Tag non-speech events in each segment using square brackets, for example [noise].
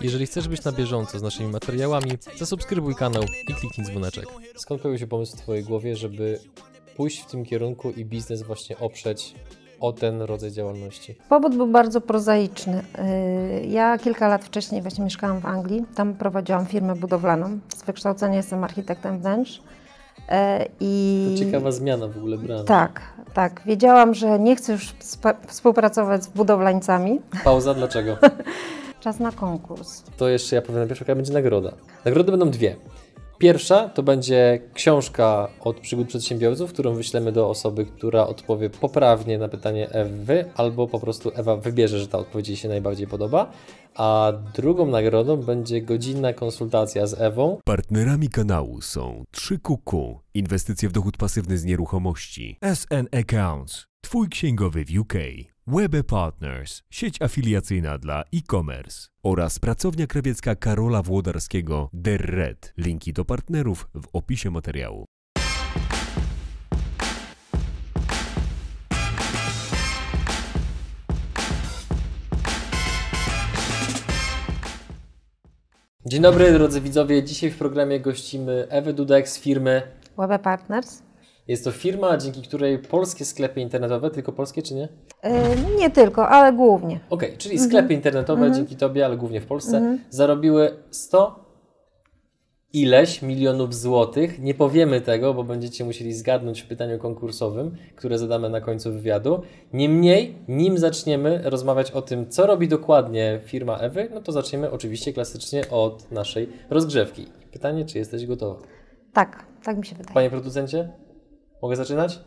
Jeżeli chcesz być na bieżąco z naszymi materiałami, zasubskrybuj kanał i kliknij dzwoneczek. Skąd pojawił się pomysł w Twojej głowie, żeby pójść w tym kierunku i biznes właśnie oprzeć o ten rodzaj działalności? Powód był bardzo prozaiczny. Yy, Ja kilka lat wcześniej właśnie mieszkałam w Anglii. Tam prowadziłam firmę budowlaną. Z wykształcenia jestem architektem wnętrz. Yy, I To ciekawa zmiana w ogóle branży. Tak, tak. Wiedziałam, że nie chcę już współpracować z budowlańcami. Pauza, dlaczego? [laughs] Czas na konkurs. To jeszcze ja powiem najpierw, jaka będzie nagroda. Nagrody będą dwie. Pierwsza to będzie książka od przygód przedsiębiorców, którą wyślemy do osoby, która odpowie poprawnie na pytanie Ewy, albo po prostu Ewa wybierze, że ta odpowiedź jej się najbardziej podoba. A drugą nagrodą będzie godzinna konsultacja z Ewą, Partnerami kanału są 3QQ, inwestycje w dochód pasywny z nieruchomości, SN Accounts, Twój księgowy w UK, Webe Partners, sieć afiliacyjna dla e-commerce oraz pracownia krawiecka Karola Włodarskiego Der Red. Linki do partnerów w opisie materiału. Dzień dobry drodzy widzowie, dzisiaj w programie gościmy Ewę Dudek z firmy. Webe Partners. Jest to firma, dzięki której polskie sklepy internetowe, tylko polskie czy nie? Yy, Nie tylko, ale głównie. Okej, czyli sklepy internetowe dzięki Tobie, ale głównie w Polsce, zarobiły 100 ileś milionów złotych. Nie powiemy tego, bo będziecie musieli zgadnąć w pytaniu konkursowym, które zadamy na końcu wywiadu. Niemniej, nim zaczniemy rozmawiać o tym, co robi dokładnie firma Ewy, no to zaczniemy oczywiście klasycznie od naszej rozgrzewki. Pytanie, czy jesteś gotowa? Tak, tak mi się wydaje. Panie producencie, mogę zaczynać?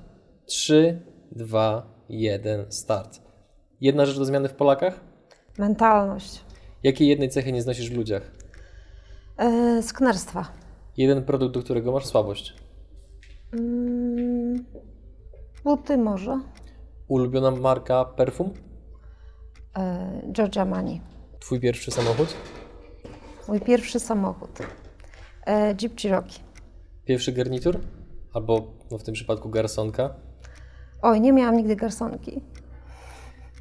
3, 2, 1, start. Jedna rzecz do zmiany w Polakach? Mentalność. Jakiej jednej cechy nie znosisz w ludziach? Yy, Sknerstwa. Jeden produkt, do którego masz słabość. Mm, Buty może. Ulubiona marka perfum? Yy, Giorgia Mani. Twój pierwszy samochód? Mój pierwszy samochód. Yy, Jeep Cherokee. Pierwszy garnitur? Albo no w tym przypadku garsonka? Oj, nie miałam nigdy garsonki.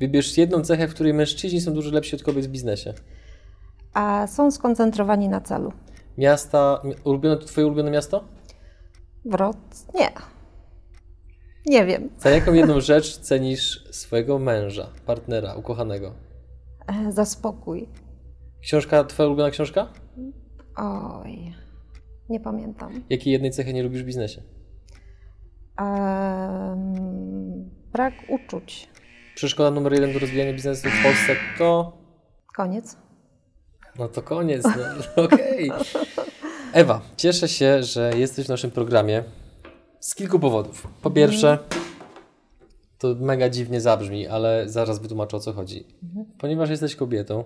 Wybierz jedną cechę, w której mężczyźni są dużo lepsi od kobiet w biznesie. A są skoncentrowani na celu. Miasta, mi- ulubione, twoje ulubione miasto? Wrot? Nie. Nie wiem. Za jaką jedną rzecz cenisz swojego męża, partnera, ukochanego? E, Za spokój. Książka, twoja ulubiona książka? Oj. Nie pamiętam. Jakiej jednej cechy nie lubisz w biznesie? Brak uczuć. Przeszkoda numer jeden do rozwijania biznesu w Polsce to... Koniec. No to koniec, no [laughs] okej. Ewa, cieszę się, że jesteś w naszym programie z kilku powodów. Po pierwsze, to mega dziwnie zabrzmi, ale zaraz wytłumaczę o co chodzi. Ponieważ jesteś kobietą,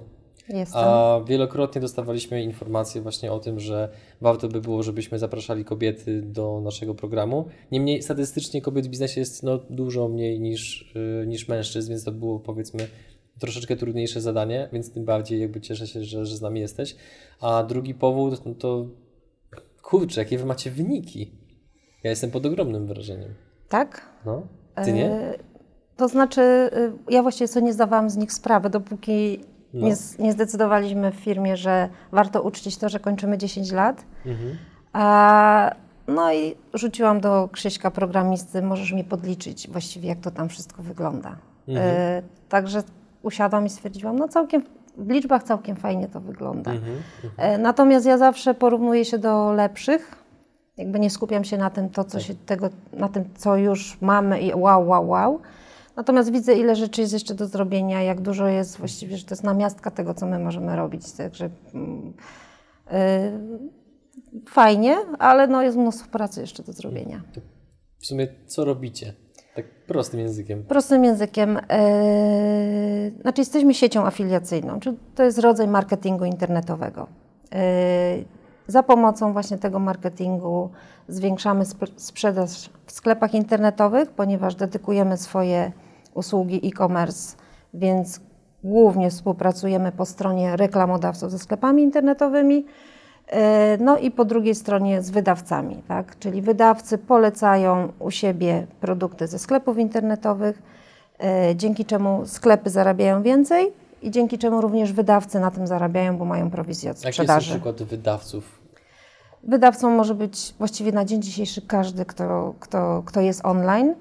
Jestem. a wielokrotnie dostawaliśmy informacje właśnie o tym, że warto by było, żebyśmy zapraszali kobiety do naszego programu. Niemniej statystycznie kobiet w biznesie jest no, dużo mniej niż, yy, niż mężczyzn, więc to było powiedzmy troszeczkę trudniejsze zadanie, więc tym bardziej jakby cieszę się, że, że z nami jesteś. A drugi powód no to kurczę, jakie wy macie wyniki. Ja jestem pod ogromnym wrażeniem. Tak? No, ty nie? E, To znaczy, y, ja właściwie sobie nie zdawałam z nich sprawy, dopóki No. nie, s- nie zdecydowaliśmy w firmie, że warto uczcić to, że kończymy 10 lat. Mhm. A, no i rzuciłam do Krzyśka programisty, możesz mi podliczyć właściwie, jak to tam wszystko wygląda. Mhm. E, także usiadłam i stwierdziłam, no całkiem, w liczbach całkiem fajnie to wygląda. Mhm. E, Natomiast ja zawsze porównuję się do lepszych. Jakby nie skupiam się na tym, to, co się, tego, na tym, co już mamy i wow, wow, wow. Natomiast widzę, ile rzeczy jest jeszcze do zrobienia, jak dużo jest właściwie, że to jest namiastka tego, co my możemy robić. Także mm, y, fajnie, ale no jest mnóstwo pracy jeszcze do zrobienia. W sumie co robicie? Tak prostym językiem. Prostym językiem, yy, znaczy jesteśmy siecią afiliacyjną, czyli to jest rodzaj marketingu internetowego. Yy, za pomocą właśnie tego marketingu zwiększamy sp- sprzedaż w sklepach internetowych, ponieważ dedykujemy swoje usługi e-commerce, więc głównie współpracujemy po stronie reklamodawców ze sklepami internetowymi. E, No i po drugiej stronie z wydawcami, tak? czyli wydawcy polecają u siebie produkty ze sklepów internetowych, e, dzięki czemu sklepy zarabiają więcej i dzięki czemu również wydawcy na tym zarabiają, bo mają prowizję od Jaki jest sprzedaży. przykład wydawców? Wydawcą może być właściwie na dzień dzisiejszy każdy, kto, kto, kto jest online,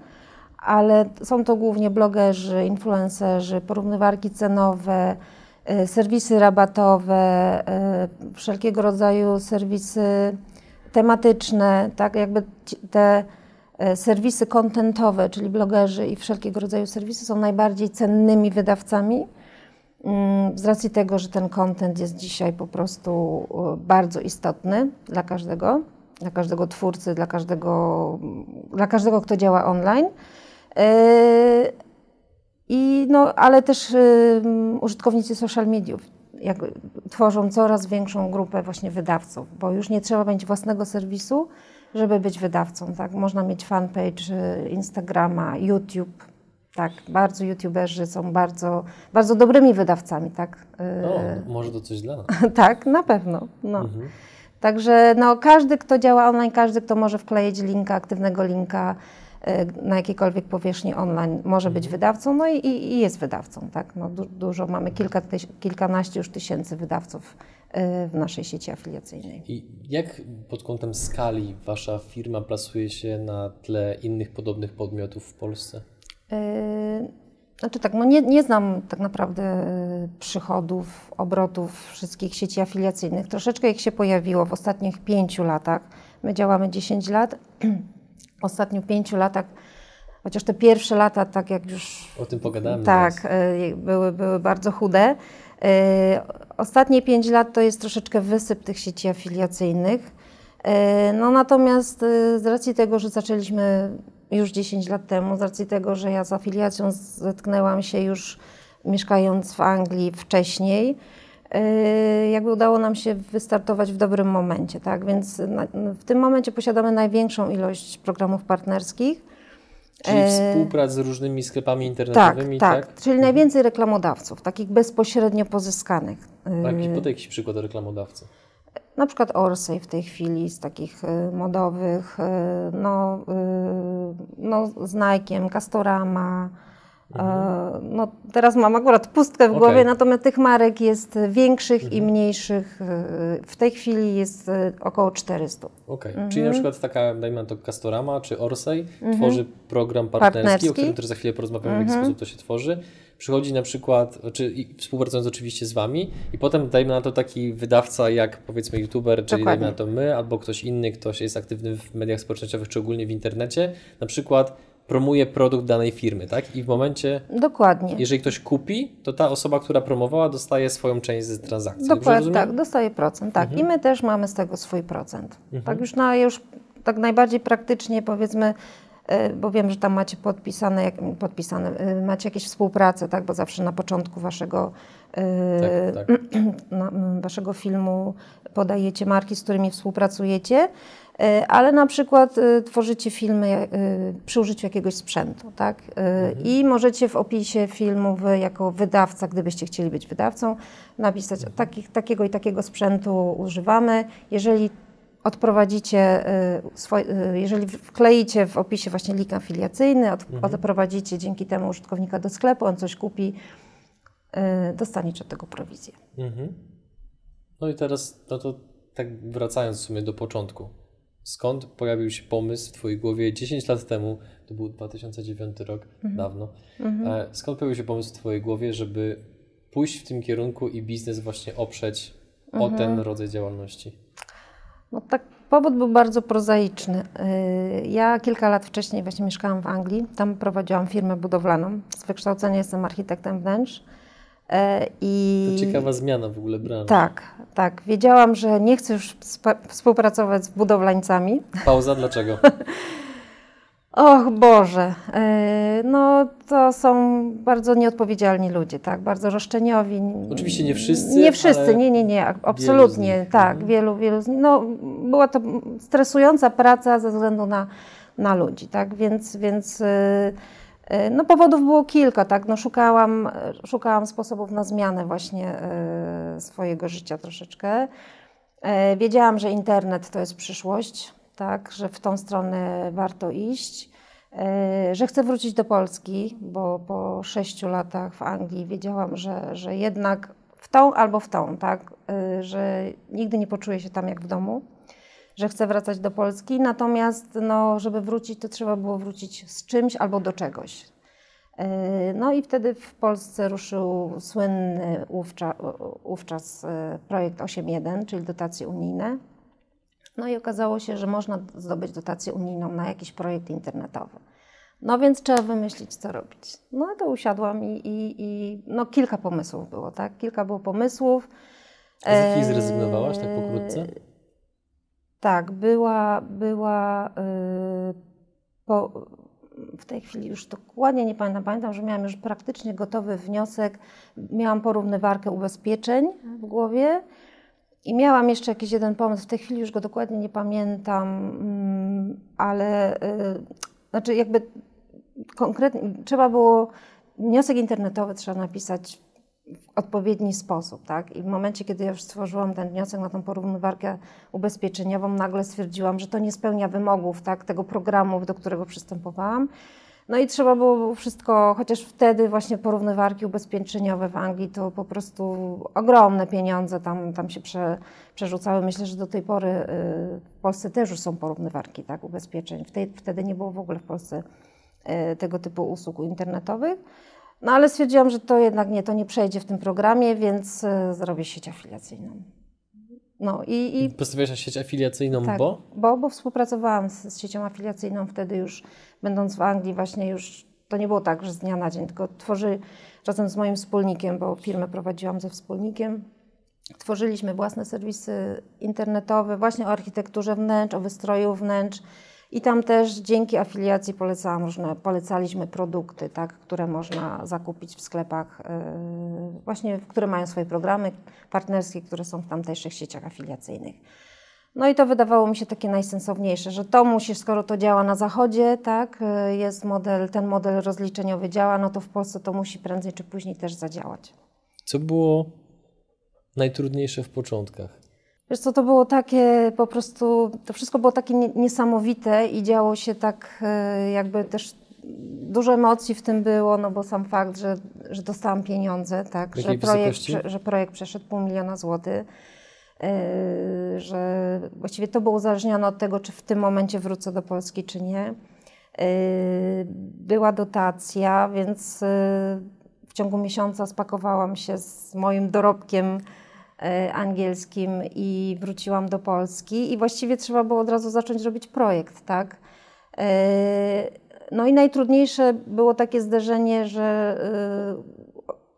ale są to głównie blogerzy, influencerzy, porównywarki cenowe, y, serwisy rabatowe, y, wszelkiego rodzaju serwisy tematyczne, tak jakby te y, serwisy kontentowe, czyli blogerzy i wszelkiego rodzaju serwisy są najbardziej cennymi wydawcami. Mm, Z racji tego, że ten content jest dzisiaj po prostu bardzo istotny dla każdego, dla każdego twórcy, dla każdego, dla każdego kto działa online. E, I no, ale też użytkownicy social mediów jak, tworzą coraz większą grupę właśnie wydawców, bo już nie trzeba mieć własnego serwisu, żeby być wydawcą. Tak? Można mieć fanpage y, Instagrama, YouTube. Tak, bardzo youtuberzy są bardzo, bardzo dobrymi wydawcami, tak? Y, O, może to coś dla nas. [laughs] tak, na pewno. No. Mhm. Także no, każdy, kto działa online, każdy, kto może wkleić linka, aktywnego linka na jakiejkolwiek powierzchni online, może być wydawcą, no i, i jest wydawcą. Tak? No, du, dużo, mamy kilka, tyś, kilkanaście już tysięcy wydawców y, w naszej sieci afiliacyjnej. I jak pod kątem skali wasza firma plasuje się na tle innych podobnych podmiotów w Polsce? Yy, Znaczy tak, no nie, nie znam tak naprawdę y, przychodów, obrotów wszystkich sieci afiliacyjnych. Troszeczkę ich się pojawiło w ostatnich pięciu latach. My działamy 10 lat. [clears throat] W ostatnich pięciu latach, chociaż te pierwsze lata, tak jak już O tym pogadamy. tak, y, były, były bardzo chude. Y, Ostatnie 5 lat to jest troszeczkę wysyp tych sieci afiliacyjnych. Y, No natomiast z racji tego, że zaczęliśmy już 10 lat temu, z racji tego, że ja z afiliacją zetknęłam się już mieszkając w Anglii wcześniej, jakby udało nam się wystartować w dobrym momencie, tak? Więc w tym momencie posiadamy największą ilość programów partnerskich. Czyli e, współprac z różnymi sklepami Tak, internetowymi, tak, tak? czyli najwięcej reklamodawców, takich bezpośrednio pozyskanych. Tak, Y, i podaj jakiś przykład reklamodawcy. Na przykład Orsay w tej chwili z takich y, modowych, y, no, y, no z Nike'iem, Castorama. Y, No, teraz mam akurat pustkę w Okej. głowie, natomiast tych marek jest większych i mniejszych. y, W tej chwili jest około 400. Okej, Mhm. czyli na przykład taka, dajmy na to Castorama czy Orsay, tworzy program partnerski, Partnerski. o którym też za chwilę porozmawiamy, w Mhm. jaki sposób to się tworzy. Przychodzi na przykład, czy i współpracując oczywiście z Wami i potem dajmy na to taki wydawca jak powiedzmy youtuber, czyli Dokładnie. dajmy na to my, albo ktoś inny, ktoś jest aktywny w mediach społecznościowych, czy ogólnie w internecie, na przykład promuje produkt danej firmy, tak? I w momencie, Dokładnie. jeżeli ktoś kupi, to ta osoba, która promowała, dostaje swoją część z transakcji. Dokładnie, tak, dostaje procent, tak. I my też mamy z tego swój procent. Tak już na już tak najbardziej praktycznie powiedzmy, e, bo wiem, że tam macie podpisane, podpisane e, macie jakieś współpracę, tak, bo zawsze na początku waszego, e, Tak, tak. [clears throat] waszego filmu podajecie marki, z którymi współpracujecie, ale na przykład e, tworzycie filmy e, przy użyciu jakiegoś sprzętu, tak? E, I możecie w opisie filmu wy jako wydawca, gdybyście chcieli być wydawcą, napisać takich, takiego i takiego sprzętu używamy. Jeżeli odprowadzicie, jeżeli wkleicie w opisie właśnie link afiliacyjny, od, odprowadzicie dzięki temu użytkownika do sklepu, on coś kupi, dostaniecie od tego prowizję. Mhm. No i teraz, no to tak wracając w sumie do początku. Skąd pojawił się pomysł w Twojej głowie 10 lat temu, to był 2009 rok, dawno, e, skąd pojawił się pomysł w Twojej głowie, żeby pójść w tym kierunku i biznes właśnie oprzeć o ten rodzaj działalności? No tak, powód był bardzo prozaiczny. Y, Ja kilka lat wcześniej właśnie mieszkałam w Anglii, tam prowadziłam firmę budowlaną. Z wykształcenia jestem architektem wnętrz. E, I To ciekawa zmiana w ogóle branży. Tak, tak. Wiedziałam, że nie chcę już współpracować z budowlańcami. Pauza, dlaczego? [laughs] Och Boże, e, no to są bardzo nieodpowiedzialni ludzie, tak, bardzo roszczeniowi. Oczywiście nie wszyscy, Nie wszyscy, nie, nie, nie, absolutnie, nich. tak, Mhm. wielu, wielu z nich. No, była to stresująca praca ze względu na, na ludzi, tak, więc, więc e, no powodów było kilka, tak, no szukałam, szukałam sposobów na zmianę właśnie e, swojego życia troszeczkę. E, Wiedziałam, że internet to jest przyszłość, tak, że w tą stronę warto iść. e, że chcę wrócić do Polski, bo po sześciu latach w Anglii wiedziałam, że, że jednak w tą albo w tą, tak, e, że nigdy nie poczuję się tam jak w domu, że chcę wracać do Polski, natomiast no, żeby wrócić, to trzeba było wrócić z czymś albo do czegoś. E, no i wtedy w Polsce ruszył słynny wówczas, wówczas projekt 8.1, czyli dotacje unijne. No i okazało się, że można zdobyć dotację unijną na jakiś projekt internetowy. No więc trzeba wymyślić, co robić. No to usiadłam i, i, i no kilka pomysłów było, tak? Kilka było pomysłów. A z jakich zrezygnowałaś tak pokrótce? Tak, była, była yy, po, w tej chwili już dokładnie nie pamiętam, pamiętam, że miałam już praktycznie gotowy wniosek, miałam porównywarkę ubezpieczeń w głowie i miałam jeszcze jakiś jeden pomysł, w tej chwili już go dokładnie nie pamiętam, mm, ale yy, znaczy jakby konkretnie trzeba było, wniosek internetowy trzeba napisać w odpowiedni sposób, tak? I w momencie, kiedy ja już stworzyłam ten wniosek na tą porównywarkę ubezpieczeniową, nagle stwierdziłam, że to nie spełnia wymogów, tak, tego programu, do którego przystępowałam. No i trzeba było wszystko, chociaż wtedy właśnie porównywarki ubezpieczeniowe w Anglii to po prostu ogromne pieniądze tam, tam się prze, przerzucały. Myślę, że do tej pory y, w Polsce też już są porównywarki tak, ubezpieczeń. Wtedy nie było w ogóle w Polsce y, tego typu usług internetowych. No ale stwierdziłam, że to jednak nie, to nie przejdzie w tym programie, więc y, zrobię sieć afiliacyjną. No i, i Postawiłaś na sieć afiliacyjną, tak, bo? bo? Bo współpracowałam z, z siecią afiliacyjną wtedy już, będąc w Anglii właśnie już, to nie było tak, że z dnia na dzień, tylko tworzy razem z moim wspólnikiem, bo firmę prowadziłam ze wspólnikiem, tworzyliśmy własne serwisy internetowe właśnie o architekturze wnętrz, o wystroju wnętrz, i tam też dzięki afiliacji polecałam różne, polecaliśmy produkty, tak, które można zakupić w sklepach, yy, właśnie które mają swoje programy partnerskie, które są w tamtejszych sieciach afiliacyjnych. No i to wydawało mi się takie najsensowniejsze, że to musi, skoro to działa na zachodzie, tak, yy, jest model, ten model rozliczeniowy działa, no to w Polsce to musi prędzej czy później też zadziałać. Co było najtrudniejsze w początkach? Wiesz co, to było takie po prostu, to wszystko było takie niesamowite i działo się tak e, jakby też dużo emocji w tym było, no bo sam fakt, że, że dostałam pieniądze, tak, że projekt, że projekt przeszedł pół miliona złotych, yy, że właściwie to było uzależnione od tego, czy w tym momencie wrócę do Polski, czy nie. Yy, była dotacja, więc yy, w ciągu miesiąca spakowałam się z moim dorobkiem E, angielskim i wróciłam do Polski i właściwie trzeba było od razu zacząć robić projekt, tak? E, no i najtrudniejsze było takie zderzenie, że e,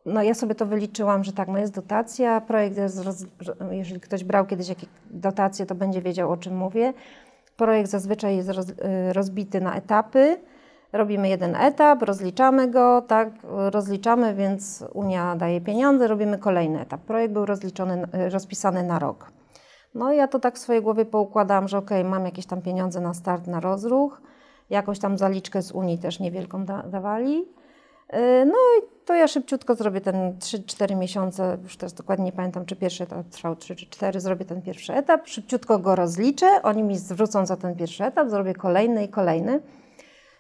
no ja sobie to wyliczyłam, że tak, no jest dotacja, projekt jest, roz, jeżeli ktoś brał kiedyś jakieś dotacje, to będzie wiedział o czym mówię. Projekt zazwyczaj jest roz, rozbity na etapy, robimy jeden etap, rozliczamy go, tak, rozliczamy, więc Unia daje pieniądze, robimy kolejny etap. Projekt był rozliczony, rozpisany na rok. No i ja to tak w swojej głowie poukładałam, że ok, mam jakieś tam pieniądze na start, na rozruch, jakąś tam zaliczkę z Unii też niewielką da dawali. Y, no i to ja szybciutko zrobię ten 3-4 miesiące, już teraz dokładnie nie pamiętam, czy pierwszy etap trwał 3 czy 4, zrobię ten pierwszy etap, szybciutko go rozliczę, oni mi zwrócą za ten pierwszy etap, zrobię kolejny i kolejny.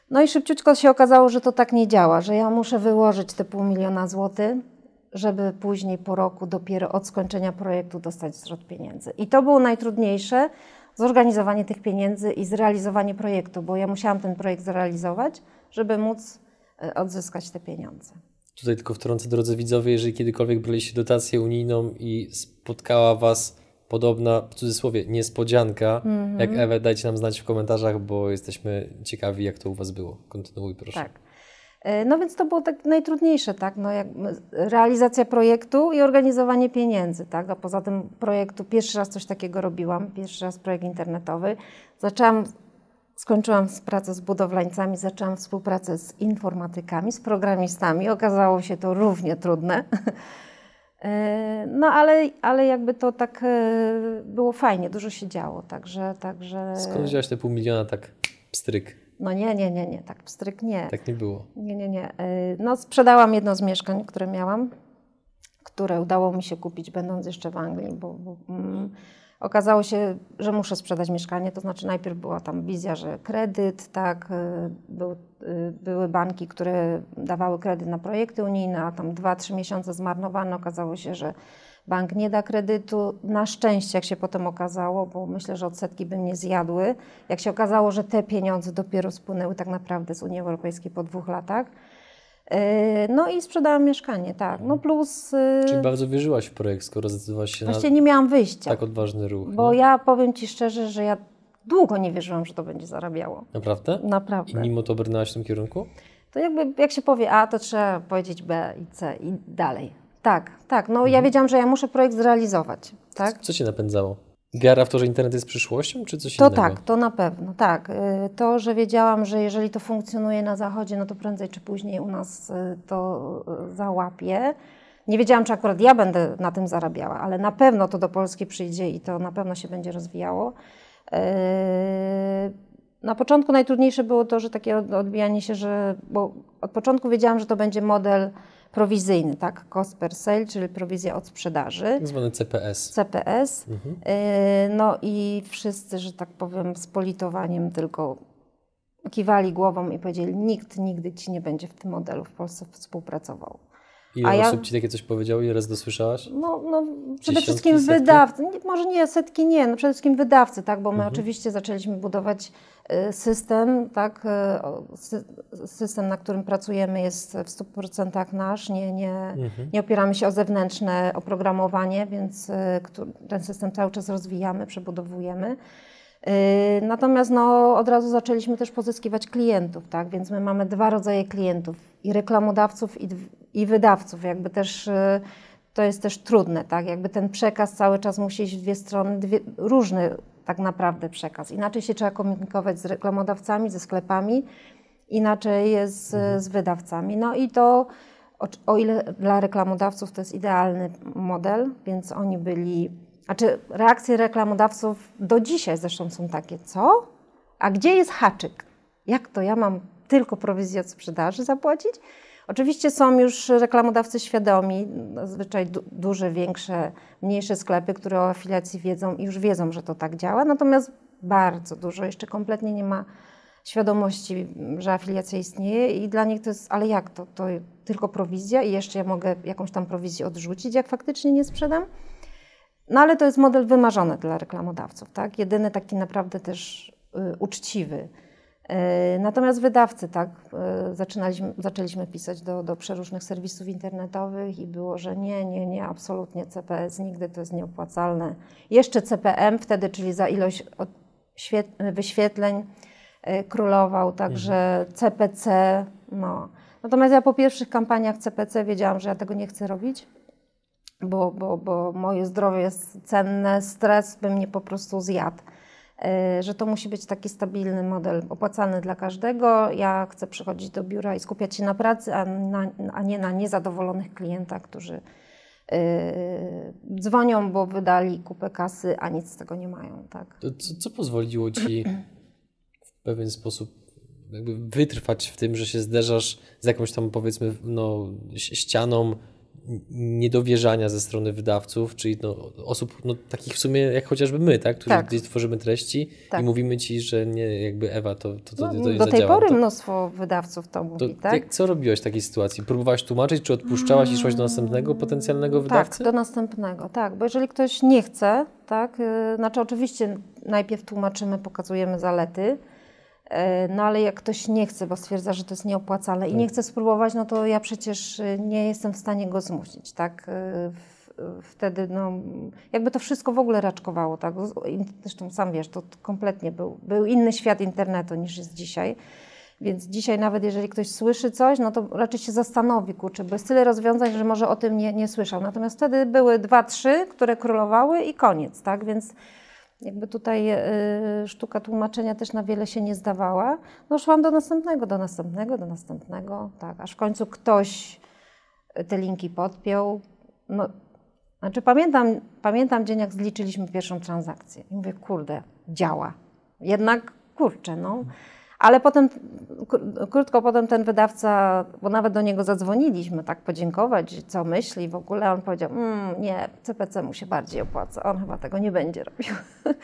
No i szybciutko się okazało, że to tak nie działa, że ja muszę wyłożyć te pół miliona złotych, żeby później po roku dopiero od skończenia projektu dostać zwrot pieniędzy. I to było najtrudniejsze, zorganizowanie tych pieniędzy i zrealizowanie projektu, bo ja musiałam ten projekt zrealizować, żeby móc e, odzyskać te pieniądze. Tutaj tylko wtrącę, drodzy widzowie, jeżeli kiedykolwiek braliście dotację unijną i spotkała Was podobna, w cudzysłowie, niespodzianka. Mm -hmm. Jak Ewę, dajcie nam znać w komentarzach, bo jesteśmy ciekawi, jak to u Was było. Kontynuuj proszę. Tak. E, no więc to było tak najtrudniejsze, tak? No jak realizacja projektu i organizowanie pieniędzy, tak? A poza tym projektu, pierwszy raz coś takiego robiłam, pierwszy raz projekt internetowy. Zaczęłam, skończyłam pracę z budowlańcami, zaczęłam współpracę z informatykami, z programistami. Okazało się to równie trudne. [laughs] E, no ale, ale jakby to tak e, było fajnie, dużo się działo, także... także... Skąd wziąłeś te pół miliona tak pstryk? No nie, nie, nie, nie, tak pstryk nie. Tak nie było. Nie, nie, nie. E, no sprzedałam jedno z mieszkań, które miałam. które udało mi się kupić będąc jeszcze w Anglii, bo, bo mm, okazało się, że muszę sprzedać mieszkanie, to znaczy najpierw była tam wizja, że kredyt, tak, y, był, y, były banki, które dawały kredyt na projekty unijne, a tam 2-3 miesiące zmarnowane, okazało się, że bank nie da kredytu. Na szczęście, jak się potem okazało, bo myślę, że odsetki by mnie zjadły, jak się okazało, że te pieniądze dopiero spłynęły tak naprawdę z Unii Europejskiej po dwóch latach, no i sprzedałam mieszkanie, tak. No plus... y, Czyli bardzo wierzyłaś w projekt, skoro zdecydowałaś się Właściwie na nie miałam wyjścia, tak odważny ruch. bo nie? ja powiem Ci szczerze, że ja długo nie wierzyłam, że to będzie zarabiało. Naprawdę? I Naprawdę. mimo to brnęłaś w tym kierunku? To jakby, jak się powie A, to trzeba powiedzieć B i C i dalej. Tak, tak. No Mhm. ja wiedziałam, że ja muszę projekt zrealizować, tak? Co Cię napędzało? Wiara w to, że internet jest przyszłością, czy coś To innego? tak, to na pewno, tak. Y, To, że wiedziałam, że jeżeli to funkcjonuje na Zachodzie, no to prędzej czy później u nas y, to y, załapie. Nie wiedziałam, czy akurat ja będę na tym zarabiała, ale na pewno to do Polski przyjdzie i to na pewno się będzie rozwijało. Na początku najtrudniejsze było to, że takie od- odbijanie się, że, bo od początku wiedziałam, że to będzie model prowizyjny, tak? Cost per sale, czyli prowizja od sprzedaży. Tak zwany CPS. CPS. Mhm. Y, No i wszyscy, że tak powiem, z politowaniem tylko kiwali głową i powiedzieli, nikt nigdy ci nie będzie w tym modelu w Polsce współpracował. Ile A ja- osób Ci takie coś powiedziało? Ile razy dosłyszałaś? No, no przede wszystkim setki? wydawcy, może nie setki, nie, no przede wszystkim wydawcy, tak, bo my Mhm. oczywiście zaczęliśmy budować y, system, tak, y, system, na którym pracujemy jest w 100% nasz, nie, nie, Mhm. nie opieramy się o zewnętrzne oprogramowanie, więc y, ten system cały czas rozwijamy, przebudowujemy. Natomiast no, od razu zaczęliśmy też pozyskiwać klientów, tak? więc my mamy dwa rodzaje klientów, i reklamodawców, i, i wydawców. Jakby też y, to jest też trudne, tak? Jakby ten przekaz cały czas musi iść w dwie strony, dwie, różny tak naprawdę przekaz. Inaczej się trzeba komunikować z reklamodawcami, ze sklepami, inaczej jest z, z wydawcami. No i to, o, o ile dla reklamodawców to jest idealny model, więc oni byli, znaczy reakcje reklamodawców do dzisiaj zresztą są takie, co? A gdzie jest haczyk? Jak to ja mam tylko prowizję od sprzedaży zapłacić? Oczywiście są już reklamodawcy świadomi, zazwyczaj du- duże, większe, mniejsze sklepy, które o afiliacji wiedzą i już wiedzą, że to tak działa, natomiast bardzo dużo jeszcze kompletnie nie ma świadomości, że afiliacja istnieje i dla nich to jest, ale jak to? To tylko prowizja i jeszcze ja mogę jakąś tam prowizję odrzucić, jak faktycznie nie sprzedam? No ale to jest model wymarzony dla reklamodawców, tak? Jedyny taki naprawdę też y, uczciwy. Y, Natomiast wydawcy, tak, y, zaczynaliśmy, zaczęliśmy pisać do, do przeróżnych serwisów internetowych i było, że nie, nie, nie, absolutnie CPS nigdy to jest nieopłacalne. Jeszcze CPM wtedy, czyli za ilość wyświetleń y, królował, także CPC, no. Natomiast ja po pierwszych kampaniach CPC wiedziałam, że ja tego nie chcę robić bo, bo, bo moje zdrowie jest cenne, stres by mnie po prostu zjadł. Y, Że to musi być taki stabilny model, opłacalny dla każdego. Ja chcę przychodzić do biura i skupiać się na pracy, a, na, a nie na niezadowolonych klientach, którzy y, dzwonią, bo wydali kupę kasy, a nic z tego nie mają. Tak? Co, co pozwoliło Ci w pewien sposób jakby wytrwać w tym, że się zderzasz z jakąś tam powiedzmy no, ścianą niedowierzania ze strony wydawców, czyli no, osób no, takich w sumie jak chociażby my, tak? którzy Tak. gdzieś tworzymy treści Tak. i mówimy Ci, że nie, jakby Ewa, to, to, to, No, to nie do tej zadziała. pory to, mnóstwo wydawców to to, mówi, tak? jak, co robiłaś w takiej sytuacji? Próbowałaś tłumaczyć, czy odpuszczałaś i szłaś do następnego potencjalnego wydawcy? Tak, do następnego, tak. Bo jeżeli ktoś nie chce, tak, y, znaczy oczywiście najpierw tłumaczymy, pokazujemy zalety, no ale jak ktoś nie chce, bo stwierdza, że to jest nieopłacalne i Tak. nie chce spróbować, no to ja przecież y, nie jestem w stanie go zmusić, tak. Y, w- Wtedy, no, jakby to wszystko w ogóle raczkowało, tak. Zresztą sam wiesz, to kompletnie był, był inny świat internetu niż jest dzisiaj. Więc dzisiaj nawet jeżeli ktoś słyszy coś, no to raczej się zastanowi, kurczę, bo jest tyle rozwiązań, że może o tym nie, nie słyszał. Natomiast wtedy były dwa, trzy, które królowały i koniec, tak? Więc jakby tutaj y, sztuka tłumaczenia też na wiele się nie zdawała. No szłam do następnego, do następnego, do następnego, tak. Aż w końcu ktoś te linki podpiął. No, znaczy pamiętam, pamiętam dzień, jak zliczyliśmy pierwszą transakcję. I mówię, kurde, działa. Jednak, kurczę, no. Ale potem, krótko potem ten wydawca, bo nawet do niego zadzwoniliśmy, tak podziękować, co myśli w ogóle, on powiedział, mmm, nie, CPC mu się bardziej opłaca, on chyba tego nie będzie robił. [laughs]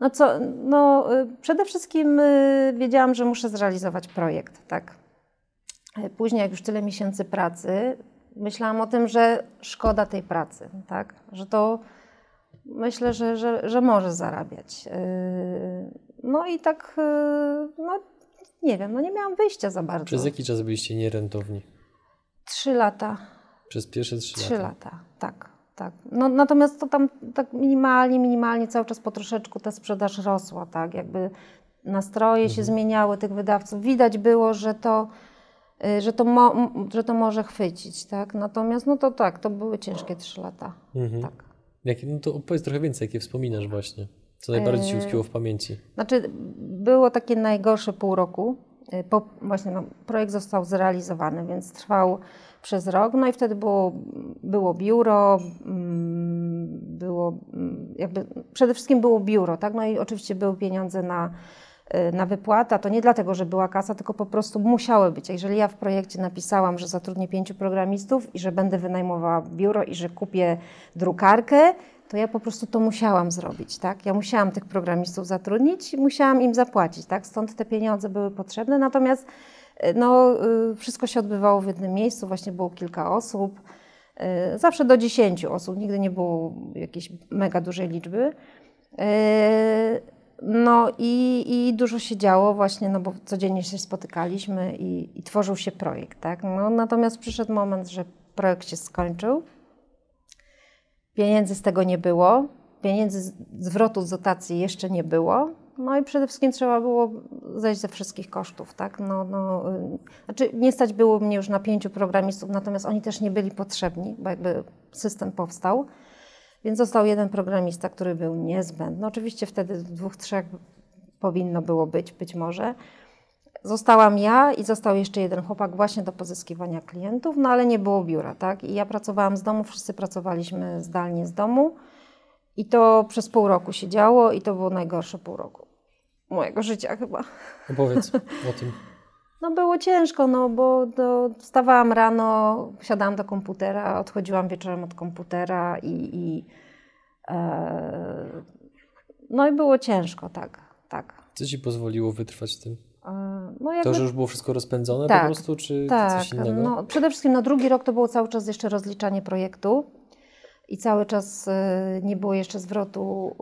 No co, no y, przede wszystkim y, wiedziałam, że muszę zrealizować projekt, tak. Y, później, jak już tyle miesięcy pracy, myślałam o tym, że szkoda tej pracy, tak, że to myślę, że, że, że może zarabiać. No i tak, no nie wiem, no nie miałam wyjścia za bardzo. Przez jaki czas byliście nierentowni? Trzy lata. Przez pierwsze trzy, trzy lata? Trzy lata, tak tak. No, natomiast to tam tak minimalnie, minimalnie cały czas po troszeczku ta sprzedaż rosła, tak, jakby nastroje mhm. się zmieniały tych wydawców. Widać było, że to, y, że to, mo, że to może chwycić, tak. Natomiast no to tak, to były ciężkie trzy lata, mhm. tak. Jakie, no to opowiedz trochę więcej, jakie wspominasz właśnie. Co najbardziej Ci y, utkwiło w pamięci? Znaczy, było takie najgorsze pół roku. Y, po, właśnie no, projekt został zrealizowany, więc trwał przez rok. No i wtedy było, było biuro, mm, było mm, jakby przede wszystkim było biuro, tak? No i oczywiście były pieniądze na, y, na wypłatę. To nie dlatego, że była kasa, tylko po prostu musiały być. Jeżeli ja w projekcie napisałam, że zatrudnię pięciu programistów i że będę wynajmowała biuro i że kupię drukarkę, to ja po prostu to musiałam zrobić, tak? Ja musiałam tych programistów zatrudnić i musiałam im zapłacić, tak? Stąd te pieniądze były potrzebne. Natomiast no, y, wszystko się odbywało w jednym miejscu, właśnie było kilka osób, y, zawsze do 10 osób, nigdy nie było jakiejś mega dużej liczby. Y, no i, i dużo się działo właśnie, no bo codziennie się spotykaliśmy i, i tworzył się projekt, tak? No, natomiast przyszedł moment, że projekt się skończył, pieniędzy z tego nie było, pieniędzy zwrotu z dotacji jeszcze nie było, no i przede wszystkim trzeba było zejść ze wszystkich kosztów, tak? No, no, y, znaczy nie stać było mnie już na pięciu programistów, natomiast oni też nie byli potrzebni, bo jakby system powstał. Więc został jeden programista, który był niezbędny. Oczywiście wtedy dwóch, trzech powinno było być, być może. Zostałam ja i został jeszcze jeden chłopak właśnie do pozyskiwania klientów, no ale nie było biura, tak? I ja pracowałam z domu, wszyscy pracowaliśmy zdalnie z domu. I to przez pół roku się działo i to było najgorsze pół roku mojego życia chyba. Opowiedz [laughs] o tym. No było ciężko, no bo do, wstawałam rano, siadałam do komputera, odchodziłam wieczorem od komputera i, i e, no i było ciężko, tak, tak. Co Ci pozwoliło wytrwać tym? No jakby, to, że już było wszystko rozpędzone tak, po prostu, czy tak, coś innego? No, przede wszystkim no, drugi rok to było cały czas jeszcze rozliczanie projektu i cały czas y, nie było jeszcze zwrotu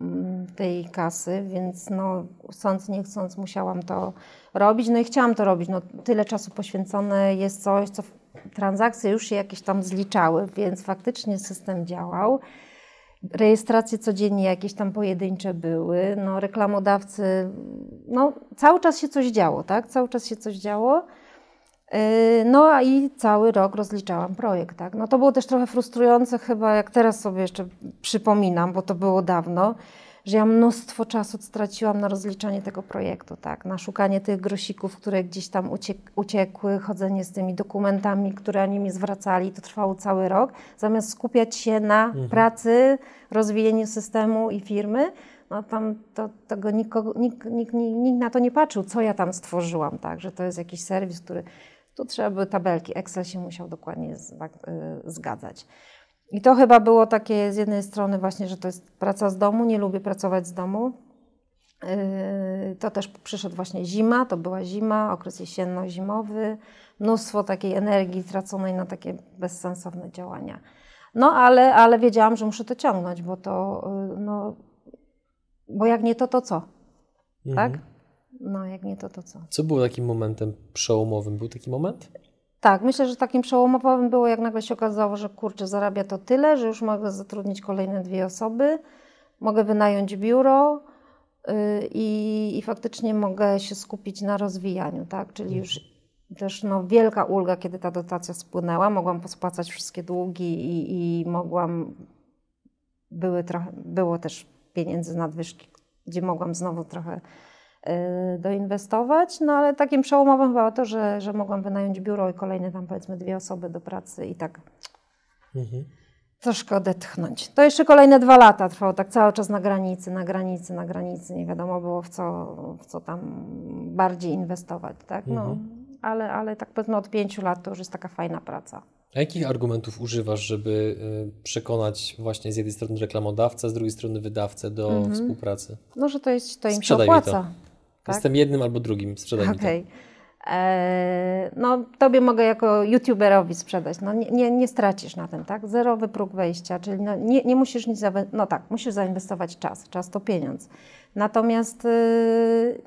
y, mm, tej kasy, więc no, chcąc, nie chcąc, musiałam to robić. No i chciałam to robić. No, tyle czasu poświęcone jest coś, co transakcje już się jakieś tam zliczały, więc faktycznie system działał. Rejestracje codziennie jakieś tam pojedyncze były, no reklamodawcy, no cały czas się coś działo, tak? Cały czas się coś działo. Yy, no a i cały rok rozliczałam projekt, tak. No to było też trochę frustrujące chyba, jak teraz sobie jeszcze przypominam, bo to było dawno, że ja mnóstwo czasu straciłam na rozliczanie tego projektu, tak, na szukanie tych grosików, które gdzieś tam uciek uciekły, chodzenie z tymi dokumentami, które oni mi zwracali, to trwało cały rok, zamiast skupiać się na mhm. pracy, rozwijaniu systemu i firmy, no tam to, tego nikogo, nikt, nikt, nikt, nikt na to nie patrzył, co ja tam stworzyłam, tak, że to jest jakiś serwis, który tu trzeba były tabelki, Excel się musiał dokładnie y, zgadzać. I to chyba było takie z jednej strony właśnie, że to jest praca z domu, nie lubię pracować z domu. Y, to też przyszedł właśnie zima, to była zima, okres jesienno-zimowy, mnóstwo takiej energii traconej na takie bezsensowne działania. No ale, ale wiedziałam, że muszę to ciągnąć, bo to, y, no, bo jak nie to, to co? Mhm. Tak? No, jak nie to, to co? Co było takim momentem przełomowym? Był taki moment? Tak, myślę, że takim przełomowym było, jak nagle się okazało, że kurczę, zarabia to tyle, że już mogę zatrudnić kolejne dwie osoby, mogę wynająć biuro yy, i, i faktycznie mogę się skupić na rozwijaniu, tak? Czyli już też no, wielka ulga, kiedy ta dotacja spłynęła, mogłam pospłacać wszystkie długi i, i mogłam, były trochę, było też pieniędzy nadwyżki, gdzie mogłam znowu trochę Y, doinwestować, no ale takim przełomowym chyba to, że, że mogłam wynająć biuro i kolejne tam powiedzmy dwie osoby do pracy i tak. Mhm. troszkę odetchnąć. To jeszcze kolejne dwa lata trwało, tak cały czas na granicy, na granicy, na granicy. Nie wiadomo było, w co, w co tam bardziej inwestować, tak? No, Mhm. ale, ale tak powiedzmy od pięciu lat to już jest taka fajna praca. A jakich argumentów używasz, żeby y, przekonać właśnie z jednej strony reklamodawcę, z drugiej strony wydawcę do Mhm. współpracy? No, że to, jest, to im się Sprzedaj to. opłaca. Tak? Jestem jednym albo drugim, sprzedaj mi to. Okej. Eee, No, tobie mogę jako youtuberowi sprzedać. No, nie, nie, nie stracisz na tym, tak? Zerowy próg wejścia, czyli no, nie, nie musisz nic, zawe- no tak, musisz zainwestować czas. Czas to pieniądz. Natomiast yy,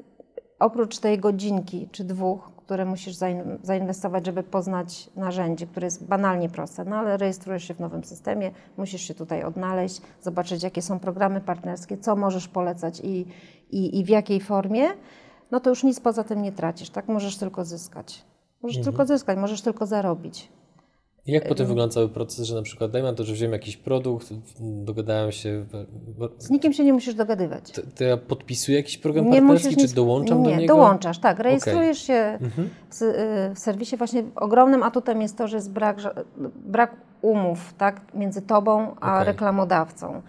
oprócz tej godzinki czy dwóch, które musisz zain- zainwestować, żeby poznać narzędzie, które jest banalnie proste, no ale rejestrujesz się w nowym systemie, musisz się tutaj odnaleźć, zobaczyć, jakie są programy partnerskie, co możesz polecać i, i, i w jakiej formie, no to już nic poza tym nie tracisz, tak? Możesz tylko zyskać. Możesz Mhm. tylko zyskać, możesz tylko zarobić. I Jak potem wygląda cały proces, że na przykład dajmy na to, że wziąłem jakiś produkt, dogadałem się, Z nikim się nie musisz dogadywać. to, to ja podpisuję jakiś program Nie partnerski, musisz czy nic- dołączam nie, do niego? dołączasz, tak. Rejestrujesz się Mhm. w, y, w serwisie. Właśnie ogromnym atutem jest to, że jest brak, brak umów tak, między tobą a Okej. reklamodawcą.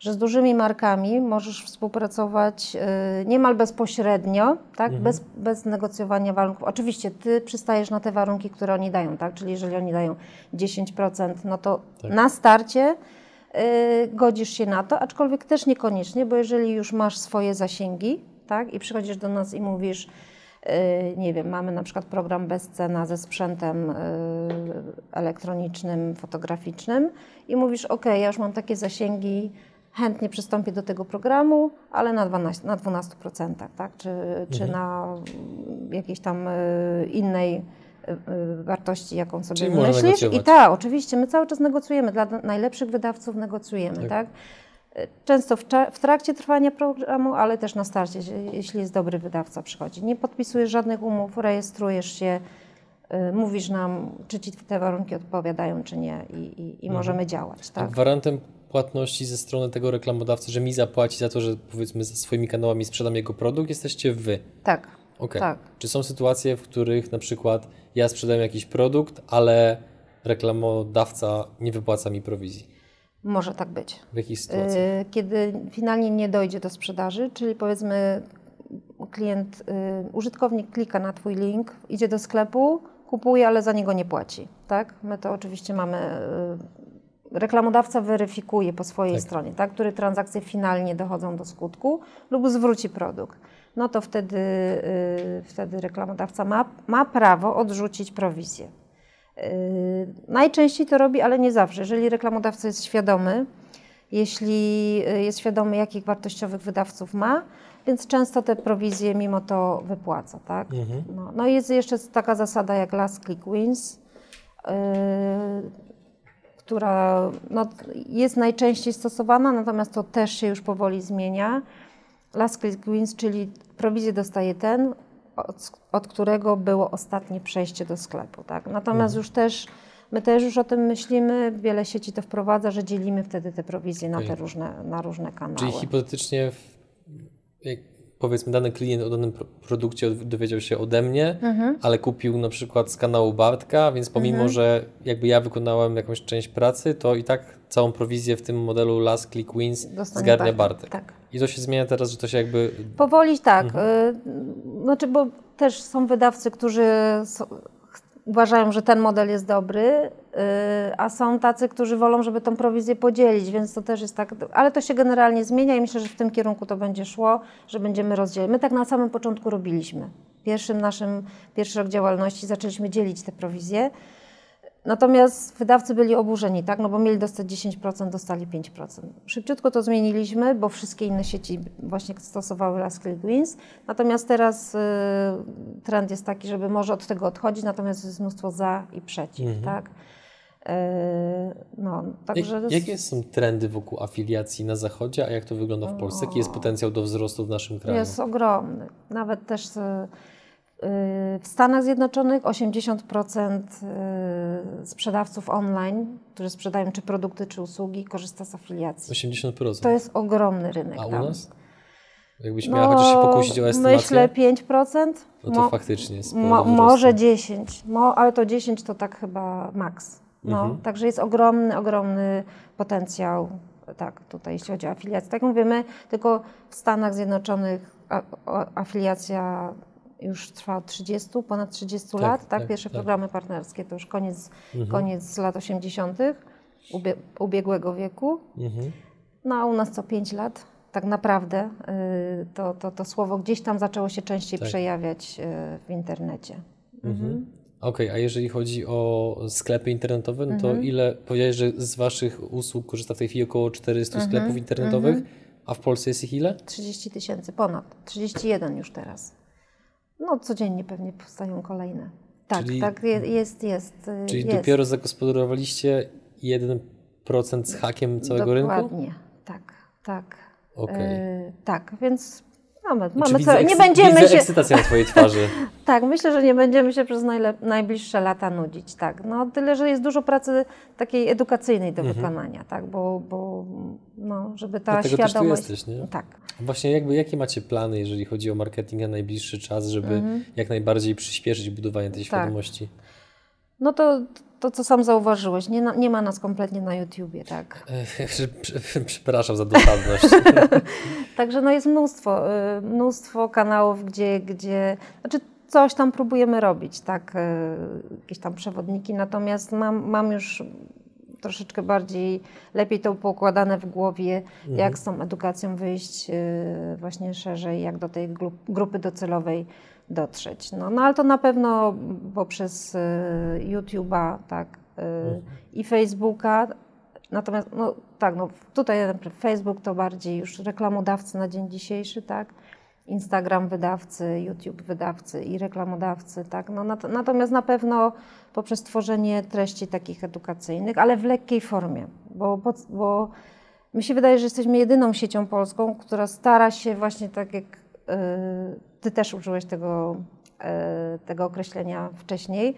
Że z dużymi markami możesz współpracować y, niemal bezpośrednio, tak, Mhm. bez, bez negocjowania warunków. Oczywiście ty przystajesz na te warunki, które oni dają, tak? czyli jeżeli oni dają 10%, no to Tak. na starcie y, godzisz się na to, aczkolwiek też niekoniecznie, bo jeżeli już masz swoje zasięgi tak, i przychodzisz do nas i mówisz, y, nie wiem, mamy na przykład program bezcena ze sprzętem elektronicznym, fotograficznym i mówisz, ok, ja już mam takie zasięgi, chętnie przystąpię do tego programu, ale na 12%, na 12% tak? czy, czy Mhm. na jakiejś tam y, innej y, y, wartości, jaką sobie Czyli. I tak, oczywiście, my cały czas negocjujemy. Dla najlepszych wydawców negocjujemy, Tak. tak? Często w, w trakcie trwania programu, ale też na starcie, jeśli- jest dobry wydawca przychodzi. Nie podpisujesz żadnych umów, rejestrujesz się, mówisz nam, czy ci te warunki odpowiadają, czy nie i, i, i Mhm. możemy działać, A tak? gwarantem płatności ze strony tego reklamodawcy, że mi zapłaci za to, że powiedzmy swoimi kanałami sprzedam jego produkt, jesteście wy. Tak, Okej. tak. Czy są sytuacje, w których na przykład ja sprzedam jakiś produkt, ale reklamodawca nie wypłaca mi prowizji? Może tak być. W jakich sytuacjach? Y, Kiedy finalnie nie dojdzie do sprzedaży, czyli powiedzmy klient, y, użytkownik klika na Twój link, idzie do sklepu, kupuje, ale za niego nie płaci. Tak? My to oczywiście mamy. Y, Reklamodawca weryfikuje po swojej Tak. stronie, tak, które transakcje finalnie dochodzą do skutku lub zwróci produkt. No to wtedy, y, wtedy reklamodawca ma, ma prawo odrzucić prowizję. Yy, Najczęściej to robi, ale nie zawsze. Jeżeli reklamodawca jest świadomy, jeśli yy, jest świadomy, jakich wartościowych wydawców ma, więc często te prowizje mimo to wypłaca. Tak? Mhm. No, no i jest jeszcze taka zasada jak last click wins, yy, która no, jest najczęściej stosowana, natomiast to też się już powoli zmienia. Last click wins, czyli prowizję dostaje ten, od, od którego było ostatnie przejście do sklepu. Tak? Natomiast Mhm. już też, my też już o tym myślimy, wiele sieci to wprowadza, że dzielimy wtedy te prowizje na te różne, na różne kanały. Czyli hipotetycznie, w- jak powiedzmy, dany klient o danym pro- produkcie od- dowiedział się ode mnie, Mhm. ale kupił na przykład z kanału Bartka, więc pomimo, że jakby ja wykonałem jakąś część pracy, to i tak całą prowizję w tym modelu Last Click Wins Dostanie zgarnia Bartek. Tak. I to się zmienia teraz, że to się jakby Powoli tak. Mhm. Y, Znaczy, bo też są wydawcy, którzy uważają, że ten model jest dobry, a są tacy, którzy wolą, żeby tą prowizję podzielić, więc to też jest tak. Ale to się generalnie zmienia i myślę, że w tym kierunku to będzie szło, że będziemy rozdzielać. My tak na samym początku robiliśmy. Pierwszym naszym, pierwszy rok działalności zaczęliśmy dzielić te prowizje. Natomiast wydawcy byli oburzeni, tak? No bo mieli dostać 10%, dostali 5%. Szybciutko to zmieniliśmy, bo wszystkie inne sieci właśnie stosowały Last Click Wins. Natomiast teraz y, trend jest taki, żeby może od tego odchodzić, natomiast jest mnóstwo za i przeciw, Mhm. tak? Y, no, także... Jak, jakie są trendy wokół afiliacji na zachodzie, a jak to wygląda w Polsce? Jaki jest potencjał do wzrostu w naszym kraju? Jest ogromny. Nawet też y, y, w Stanach Zjednoczonych 80% y, sprzedawców online, którzy sprzedają czy produkty, czy usługi, korzysta z afiliacji. 80%. To jest ogromny rynek. a u tam. nas? Jakbyś miała chociaż się pokusić o estymację? Myślę 5%. no to Mo- faktycznie jest mo, może 10, mo, ale to 10 to tak chyba maks. No, Mhm. Także jest ogromny, ogromny potencjał, tak, tutaj jeśli chodzi o afiliację. Tak jak mówimy, tylko w Stanach Zjednoczonych a, afiliacja już trwa od 30, ponad 30 Tak, lat, tak? tak, Pierwsze tak. programy partnerskie to już koniec, Mhm. koniec lat 80. Ubie, ubiegłego wieku. Mhm. No a u nas co 5 lat tak naprawdę y, to, to, to słowo gdzieś tam zaczęło się częściej Tak. przejawiać y, w internecie. Mhm. Okej, a jeżeli chodzi o sklepy internetowe, no to Mhm. ile, powiedziałeś, że z Waszych usług korzysta w tej chwili około 400 Mhm. sklepów internetowych, a w Polsce jest ich ile? 30 tysięcy ponad, 31 już teraz. No codziennie pewnie powstają kolejne. Tak, Czyli- tak, je- jest, jest. y, Czyli jest. dopiero zagospodarowaliście 1% z hakiem całego rynku? Dokładnie, tak, tak. Okej. Y, tak, więc mamy, mamy widzę co, nie będziemy widzę się, ekscytację na Twojej twarzy. [laughs] tak, myślę, że nie będziemy się przez najbliższe lata nudzić, tak. No tyle, że jest dużo pracy takiej edukacyjnej do wykonania, tak, bo, bo no, żeby ta Mhm. Dlatego też tu świadomość... jesteś, nie? Tak. Właśnie jakby, jakie macie plany, jeżeli chodzi o marketing na najbliższy czas, żeby jak najbardziej przyspieszyć budowanie tej Mhm. Tak. świadomości? No to, to co sam zauważyłeś, nie, na, nie ma nas kompletnie na YouTubie, tak. [laughs] Przy- Przepraszam za dosadność. [laughs] Także no jest mnóstwo, y, mnóstwo kanałów, gdzie, gdzie znaczy coś tam próbujemy robić, tak, y, jakieś tam przewodniki, natomiast mam, mam już troszeczkę bardziej, lepiej to poukładane w głowie, jak z tą edukacją wyjść y, właśnie szerzej, jak do tej gru- grupy docelowej dotrzeć. No, no ale to na pewno poprzez y, YouTube'a, tak, y, i Facebooka, Natomiast, no tak, no tutaj Facebook to bardziej już reklamodawcy na dzień dzisiejszy, tak? Instagram wydawcy, YouTube wydawcy i reklamodawcy, tak? No, nat- natomiast na pewno poprzez tworzenie treści takich edukacyjnych, ale w lekkiej formie, bo, bo, bo mi się wydaje, że jesteśmy jedyną siecią polską, która stara się właśnie tak jak Ty też użyłeś tego, y, tego określenia wcześniej,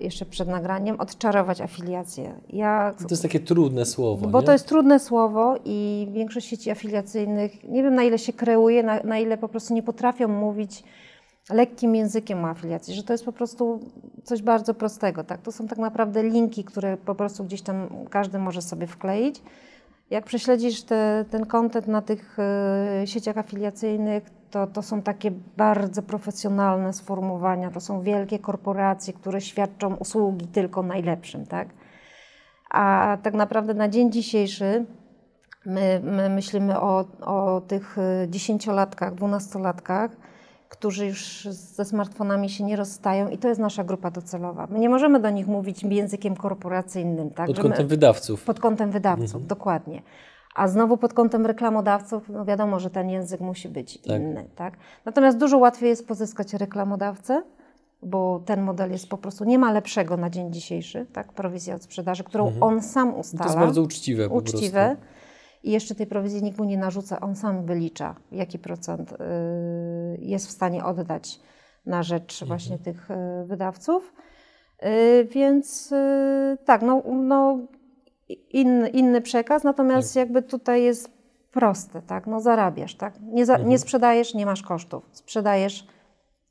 jeszcze przed nagraniem, odczarować afiliację. Ja To jest takie trudne słowo, bo nie? to jest trudne słowo i większość sieci afiliacyjnych, nie wiem na ile się kreuje, na, na ile po prostu nie potrafią mówić lekkim językiem o afiliacji, że to jest po prostu coś bardzo prostego. Tak? To są tak naprawdę linki, które po prostu gdzieś tam każdy może sobie wkleić. Jak prześledzisz te, ten content na tych e, sieciach afiliacyjnych, to, to są takie bardzo profesjonalne sformułowania, to są wielkie korporacje, które świadczą usługi tylko najlepszym, tak? A tak naprawdę na dzień dzisiejszy my, my myślimy o, o tych y, dziesięciolatkach, dwunastolatkach, którzy już ze smartfonami się nie rozstają i to jest nasza grupa docelowa. My nie możemy do nich mówić językiem korporacyjnym, tak? Pod że my- kątem wydawców. pod kątem wydawców, dokładnie. A znowu pod kątem reklamodawców, no wiadomo, że ten język musi być Tak. inny, tak? Natomiast dużo łatwiej jest pozyskać reklamodawcę, bo ten model jest po prostu, nie ma lepszego na dzień dzisiejszy, tak? Prowizja od sprzedaży, którą on sam Mhm. To ustala. jest bardzo uczciwe po uczciwe. prostu. I jeszcze tej prowizji nikt mu nie narzuca, on sam wylicza, jaki procent y, jest w stanie oddać na rzecz Mhm. właśnie tych y, wydawców. Y, Więc tak, no, no inny, inny przekaz, natomiast Tak. jakby tutaj jest proste, tak? No zarabiasz, tak? Nie, za, Mhm. nie sprzedajesz, nie masz kosztów. Sprzedajesz,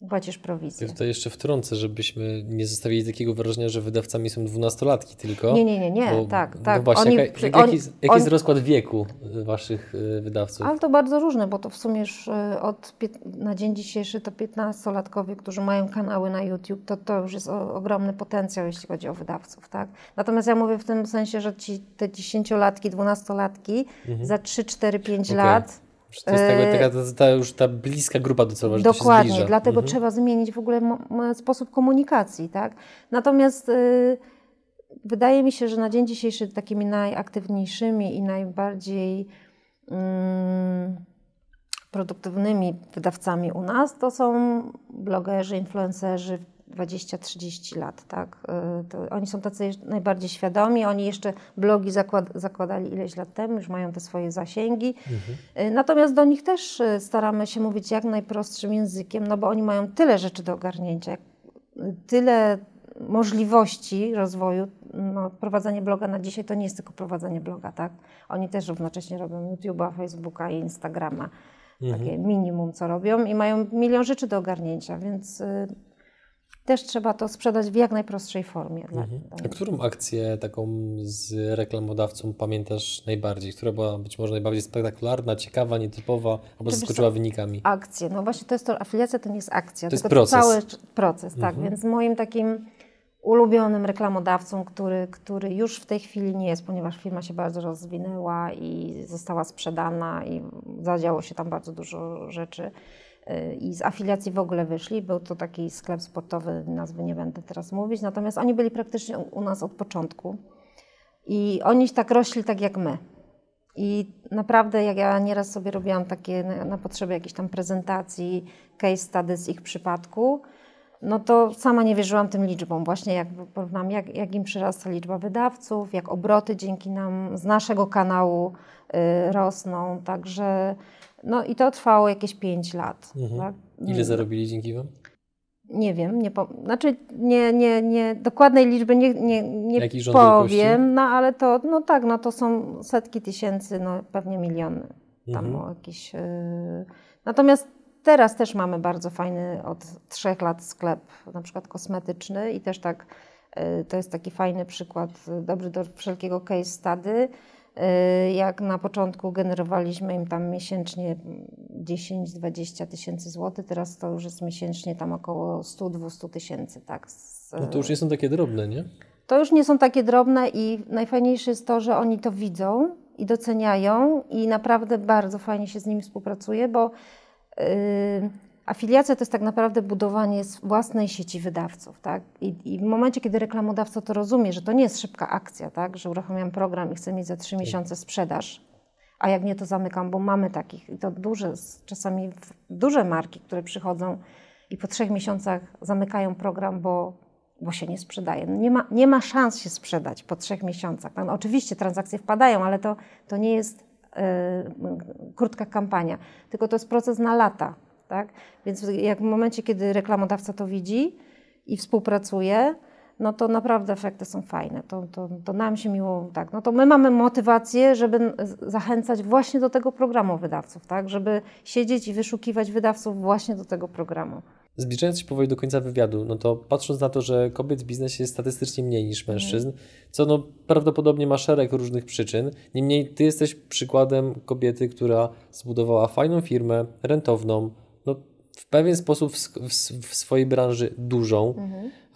płacisz Ja prowizję. tutaj jeszcze wtrącę, żebyśmy nie zostawili takiego wrażenia, że wydawcami są dwunastolatki tylko. Nie, nie, nie, nie, Bo- tak, No tak. właśnie, Oni jaka, przy- jak, jaki, oni- jest- jaki oni- jest rozkład wieku y, waszych y, wydawców? Ale to bardzo różne, bo to w sumie już y, od na dzień dzisiejszy to 15-latkowie, którzy mają kanały na YouTube, to to już jest o, ogromny potencjał, jeśli chodzi o wydawców, tak? Natomiast ja mówię w tym sensie, że ci te 10-latki, 12-latki za 3, 4, 5 Mhm. Okej. lat To jest taka, e, taka ta, ta już ta bliska grupa docelowa, że to się Dokładnie, zbliża. dlatego Mhm. trzeba zmienić w ogóle sposób komunikacji, tak? Natomiast y, wydaje mi się, że na dzień dzisiejszy takimi najaktywniejszymi i najbardziej mm, produktywnymi wydawcami u nas to są blogerzy, influencerzy 20-30 lat, tak? Y, To oni są tacy najbardziej świadomi, oni jeszcze blogi zakład, zakładali ileś lat temu, już mają te swoje zasięgi. Y, Natomiast do nich też y, staramy się mówić jak najprostszym językiem, no bo oni mają tyle rzeczy do ogarnięcia, tyle możliwości rozwoju. No, prowadzenie bloga na dzisiaj to nie jest tylko prowadzenie bloga, tak? Oni też równocześnie robią YouTube'a, Facebooka i Instagrama. Takie minimum, co robią i mają milion rzeczy do ogarnięcia, więc też trzeba to sprzedać w jak najprostszej formie. Mhm. A którą akcję taką z reklamodawcą pamiętasz najbardziej? Która była być może najbardziej spektakularna, ciekawa, nietypowa, albo zaskoczyła wynikami? Akcje. No właśnie to jest to, afiliacja to nie jest akcja, to jest tylko proces. to cały proces, tak. Mhm. Więc moim takim ulubionym reklamodawcą, który, który już w tej chwili nie jest, ponieważ firma się bardzo rozwinęła i została sprzedana i zadziało się tam bardzo dużo rzeczy i z afiliacji w ogóle wyszli. Był to taki sklep sportowy, nazwy nie będę teraz mówić, natomiast oni byli praktycznie u nas od początku i oni tak rośli tak jak my. I naprawdę, jak ja nieraz sobie robiłam takie na, na potrzeby jakiejś tam prezentacji, case study z ich przypadku, no to sama nie wierzyłam tym liczbom. Właśnie jak porównam, jak, jak im przyrasta liczba wydawców, jak obroty dzięki nam z naszego kanału y, rosną. Także no i to trwało jakieś 5 lat. Mhm. Tak? Ile zarobili dzięki Wam? Nie wiem, nie po, znaczy nie, nie, nie, dokładnej liczby nie, nie, nie powiem, no ale to, no tak, no to są setki tysięcy, no pewnie miliony tam Mhm. jakieś. Yy... Natomiast teraz też mamy bardzo fajny od trzech lat sklep, na przykład kosmetyczny i też tak, yy, to jest taki fajny przykład, yy, dobry do wszelkiego case study. Yy, Jak na początku generowaliśmy im tam miesięcznie 10-20 tysięcy złotych, teraz to już jest miesięcznie tam około 100-200 tysięcy, tak. z- No to już nie są takie drobne, nie? to już nie są takie drobne i najfajniejsze jest to, że oni to widzą i doceniają i naprawdę bardzo fajnie się z nimi współpracuje, bo yy, afiliacja to jest tak naprawdę budowanie własnej sieci wydawców, tak? I, I w momencie, kiedy reklamodawca to rozumie, że to nie jest szybka akcja, tak? Że uruchamiam program i chcę mieć za trzy miesiące sprzedaż, a jak nie, to zamykam, bo mamy takich, i to duże, czasami duże marki, które przychodzą i po trzech miesiącach zamykają program, bo, bo się nie sprzedaje. No nie, ma, nie ma szans się sprzedać po trzech miesiącach. No, oczywiście transakcje wpadają, ale to, to nie jest e, krótka kampania, tylko to jest proces na lata. Tak? Więc jak w momencie, kiedy reklamodawca to widzi i współpracuje, no to naprawdę efekty są fajne. To, to, to nam się miło, tak. No to my mamy motywację, żeby zachęcać właśnie do tego programu wydawców, tak? Żeby siedzieć i wyszukiwać wydawców właśnie do tego programu. Zbliżając się powoli do końca wywiadu, no to patrząc na to, że kobiet w biznesie jest statystycznie mniej niż mężczyzn, co no prawdopodobnie ma szereg różnych przyczyn. Niemniej ty jesteś przykładem kobiety, która zbudowała fajną firmę, rentowną, w pewien sposób w, w, swojej branży dużą.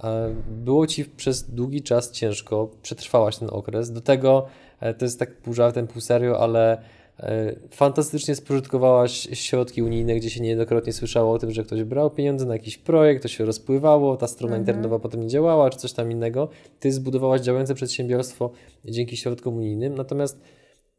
E, Było ci przez długi czas ciężko, przetrwałaś ten okres. Do tego e, to jest tak pół żartem, pół serio, ale e, fantastycznie spożytkowałaś środki unijne, gdzie się niejednokrotnie słyszało o tym, że ktoś brał pieniądze na jakiś projekt, to się rozpływało, ta strona internetowa potem nie działała, czy coś tam innego. Ty zbudowałaś działające przedsiębiorstwo dzięki środkom unijnym. Natomiast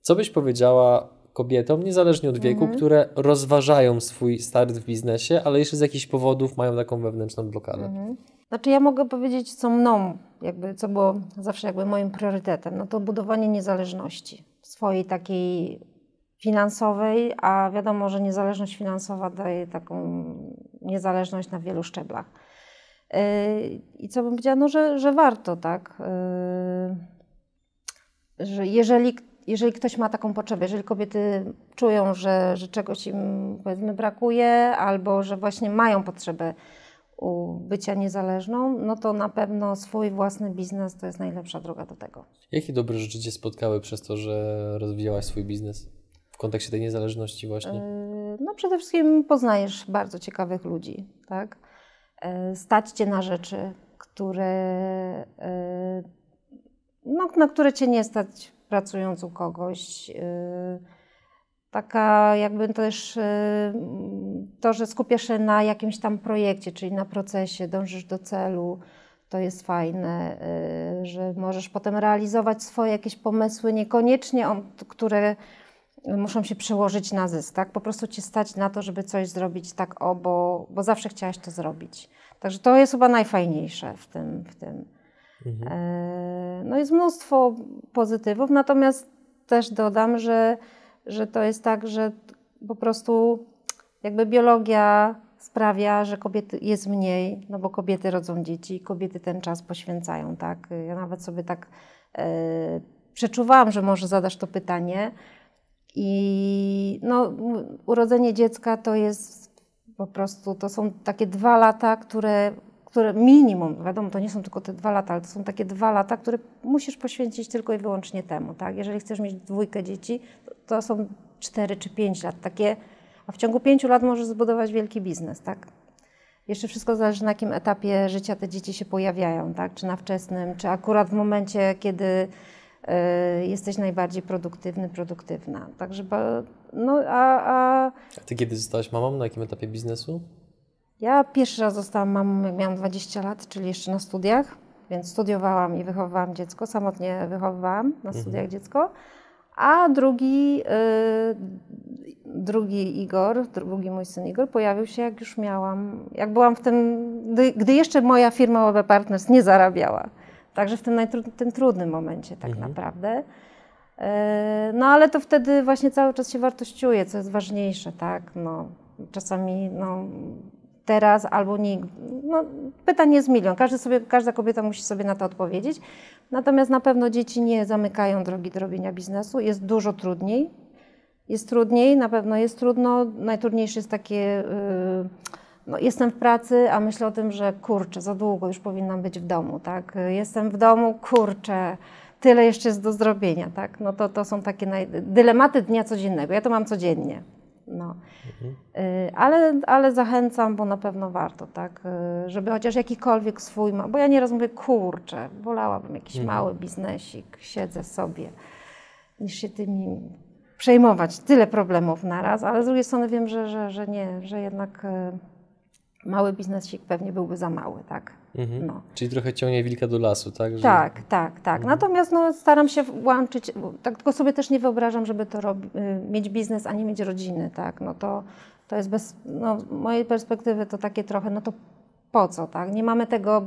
co byś powiedziała kobietom, niezależnie od wieku, które rozważają swój start w biznesie, ale jeszcze z jakichś powodów mają taką wewnętrzną blokadę? Znaczy ja mogę powiedzieć, co mną, jakby, co było zawsze jakby moim priorytetem, no to budowanie niezależności swojej takiej finansowej, a wiadomo, że niezależność finansowa daje taką niezależność na wielu szczeblach. Yy, I co bym powiedziała, no, że, że warto, tak? Yy, że jeżeli, jeżeli ktoś ma taką potrzebę, jeżeli kobiety czują, że, że czegoś im powiedzmy brakuje, albo że właśnie mają potrzebę bycia niezależną, no to na pewno swój własny biznes to jest najlepsza droga do tego. Jakie dobre rzeczy Cię spotkały przez to, że rozwijałaś swój biznes w kontekście tej niezależności właśnie? Yy, No przede wszystkim poznajesz bardzo ciekawych ludzi, tak? Yy, Stać Cię na rzeczy, które, yy, no, na które Cię nie stać pracując u kogoś. Yy, Taka jakby też yy, to, że skupiasz się na jakimś tam projekcie, czyli na procesie, dążysz do celu, to jest fajne, yy, że możesz potem realizować swoje jakieś pomysły, niekoniecznie on, które muszą się przełożyć na zysk, tak? Po prostu cię stać na to, żeby coś zrobić tak o, bo, bo zawsze chciałaś to zrobić. Także to jest chyba najfajniejsze w tym. W tym. E, No jest mnóstwo pozytywów, natomiast też dodam, że, że to jest tak, że po prostu jakby biologia sprawia, że kobiety jest mniej, no bo kobiety rodzą dzieci, kobiety ten czas poświęcają, tak? Ja nawet sobie tak e, przeczuwałam, że może zadasz to pytanie, i no, urodzenie dziecka to jest po prostu, to są takie dwa lata, które które minimum, wiadomo, to nie są tylko te dwa lata, ale to są takie dwa lata, które musisz poświęcić tylko i wyłącznie temu, tak? Jeżeli chcesz mieć dwójkę dzieci, to, są cztery czy pięć lat, takie, a w ciągu pięciu lat możesz zbudować wielki biznes, tak? Jeszcze wszystko zależy, na jakim etapie życia te dzieci się pojawiają, tak? Czy na wczesnym, czy akurat w momencie, kiedy y, jesteś najbardziej produktywny, produktywna. Także, no a, a... a Ty kiedy zostałaś mamą? Na jakim etapie biznesu? Ja pierwszy raz zostałam mamą, jak miałam 20 lat, czyli jeszcze na studiach, więc studiowałam i wychowywałam dziecko, samotnie wychowywałam na mhm. studiach mhm. dziecko. A drugi, y, drugi Igor, drugi mój syn Igor pojawił się jak już miałam, jak byłam w tym, gdy, gdy jeszcze moja firma Web Partners nie zarabiała. Także w tym, tym trudnym momencie tak mhm. naprawdę. Y, no ale to wtedy właśnie cały czas się wartościuje, co jest ważniejsze, tak? No, czasami no, teraz albo nigdy. No, pytań jest milion. Każdy sobie, każda kobieta musi sobie na to odpowiedzieć. Natomiast na pewno dzieci nie zamykają drogi do robienia biznesu. Jest dużo trudniej. Jest trudniej, na pewno jest trudno. Najtrudniejsze jest takie, yy, no, jestem w pracy, a myślę o tym, że kurczę, za długo już powinnam być w domu, tak? Jestem w domu, kurczę, tyle jeszcze jest do zrobienia, tak? No to, to są takie naj... dylematy dnia codziennego. Ja to mam codziennie. No. Mhm. Ale, ale zachęcam, bo na pewno warto, tak, y, żeby chociaż jakikolwiek swój, ma, bo ja nieraz mówię, kurczę, wolałabym jakiś mhm. mały biznesik, siedzę sobie, niż się tymi przejmować, tyle problemów naraz, ale z drugiej strony wiem, że, że, że nie, że jednak y, mały biznesik pewnie byłby za mały, tak. Mhm. No. Czyli trochę ciągnie wilka do lasu, tak? Że... Tak, tak, tak. Mhm. Natomiast no, staram się łączyć, tak tylko sobie też nie wyobrażam, żeby to robi, y, mieć biznes, a nie mieć rodziny, tak. No to, to jest bez, no, mojej perspektywy to takie trochę, no to po co, tak? Nie mamy tego,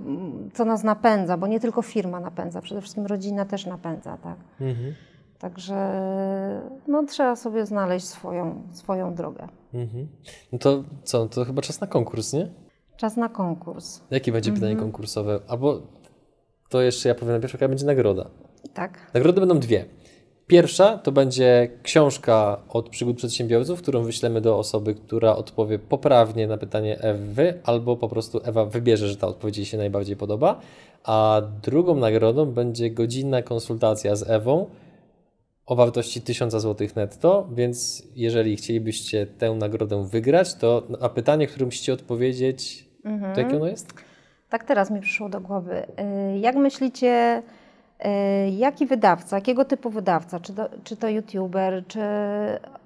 co nas napędza, bo nie tylko firma napędza, przede wszystkim rodzina też napędza, tak? Mhm. Także no, trzeba sobie znaleźć swoją, swoją drogę. Mhm. No to co, to chyba czas na konkurs, nie? Czas na konkurs. Jakie będzie pytanie mhm. konkursowe? Albo to jeszcze ja powiem najpierw, jaka będzie nagroda. Tak. Nagrody będą dwie. Pierwsza to będzie książka od przygód przedsiębiorców, którą wyślemy do osoby, która odpowie poprawnie na pytanie Ewy, albo po prostu Ewa wybierze, że ta odpowiedź jej się najbardziej podoba. A drugą nagrodą będzie godzinna konsultacja z Ewą o wartości 1000 zł netto, więc jeżeli chcielibyście tę nagrodę wygrać, to na pytanie, które musicie odpowiedzieć, mhm. to jakie ono jest? Tak teraz mi przyszło do głowy. Y, jak myślicie, y, jaki wydawca, jakiego typu wydawca, czy to, czy to youtuber, czy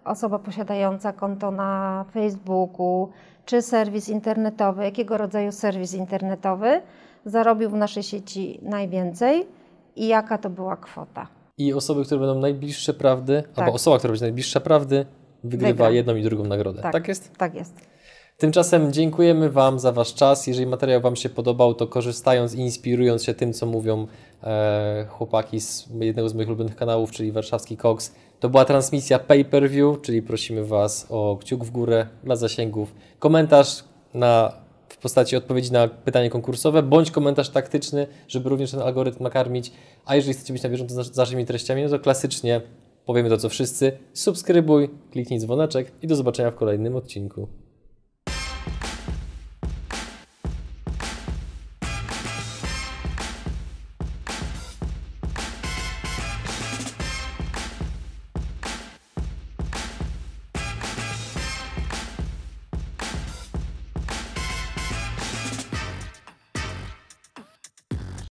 osoba posiadająca konto na Facebooku, czy serwis internetowy, jakiego rodzaju serwis internetowy zarobił w naszej sieci najwięcej i jaka to była kwota? I osoby, które będą najbliższe prawdy, tak. albo osoba, która będzie najbliższa prawdy, wygrywa Wygra. jedną i drugą nagrodę. Tak. tak jest? Tak jest. Tymczasem dziękujemy Wam za Wasz czas. Jeżeli materiał Wam się podobał, to korzystając i inspirując się tym, co mówią e, chłopaki z jednego z moich ulubionych kanałów, czyli Warszawski Cox, to była transmisja pay-per-view, czyli prosimy Was o kciuk w górę dla zasięgów, komentarz na postaci odpowiedzi na pytanie konkursowe, bądź komentarz taktyczny, żeby również ten algorytm nakarmić. A jeżeli chcecie być na bieżąco z naszymi treściami, no to klasycznie powiemy to co wszyscy. Subskrybuj, kliknij dzwoneczek i do zobaczenia w kolejnym odcinku.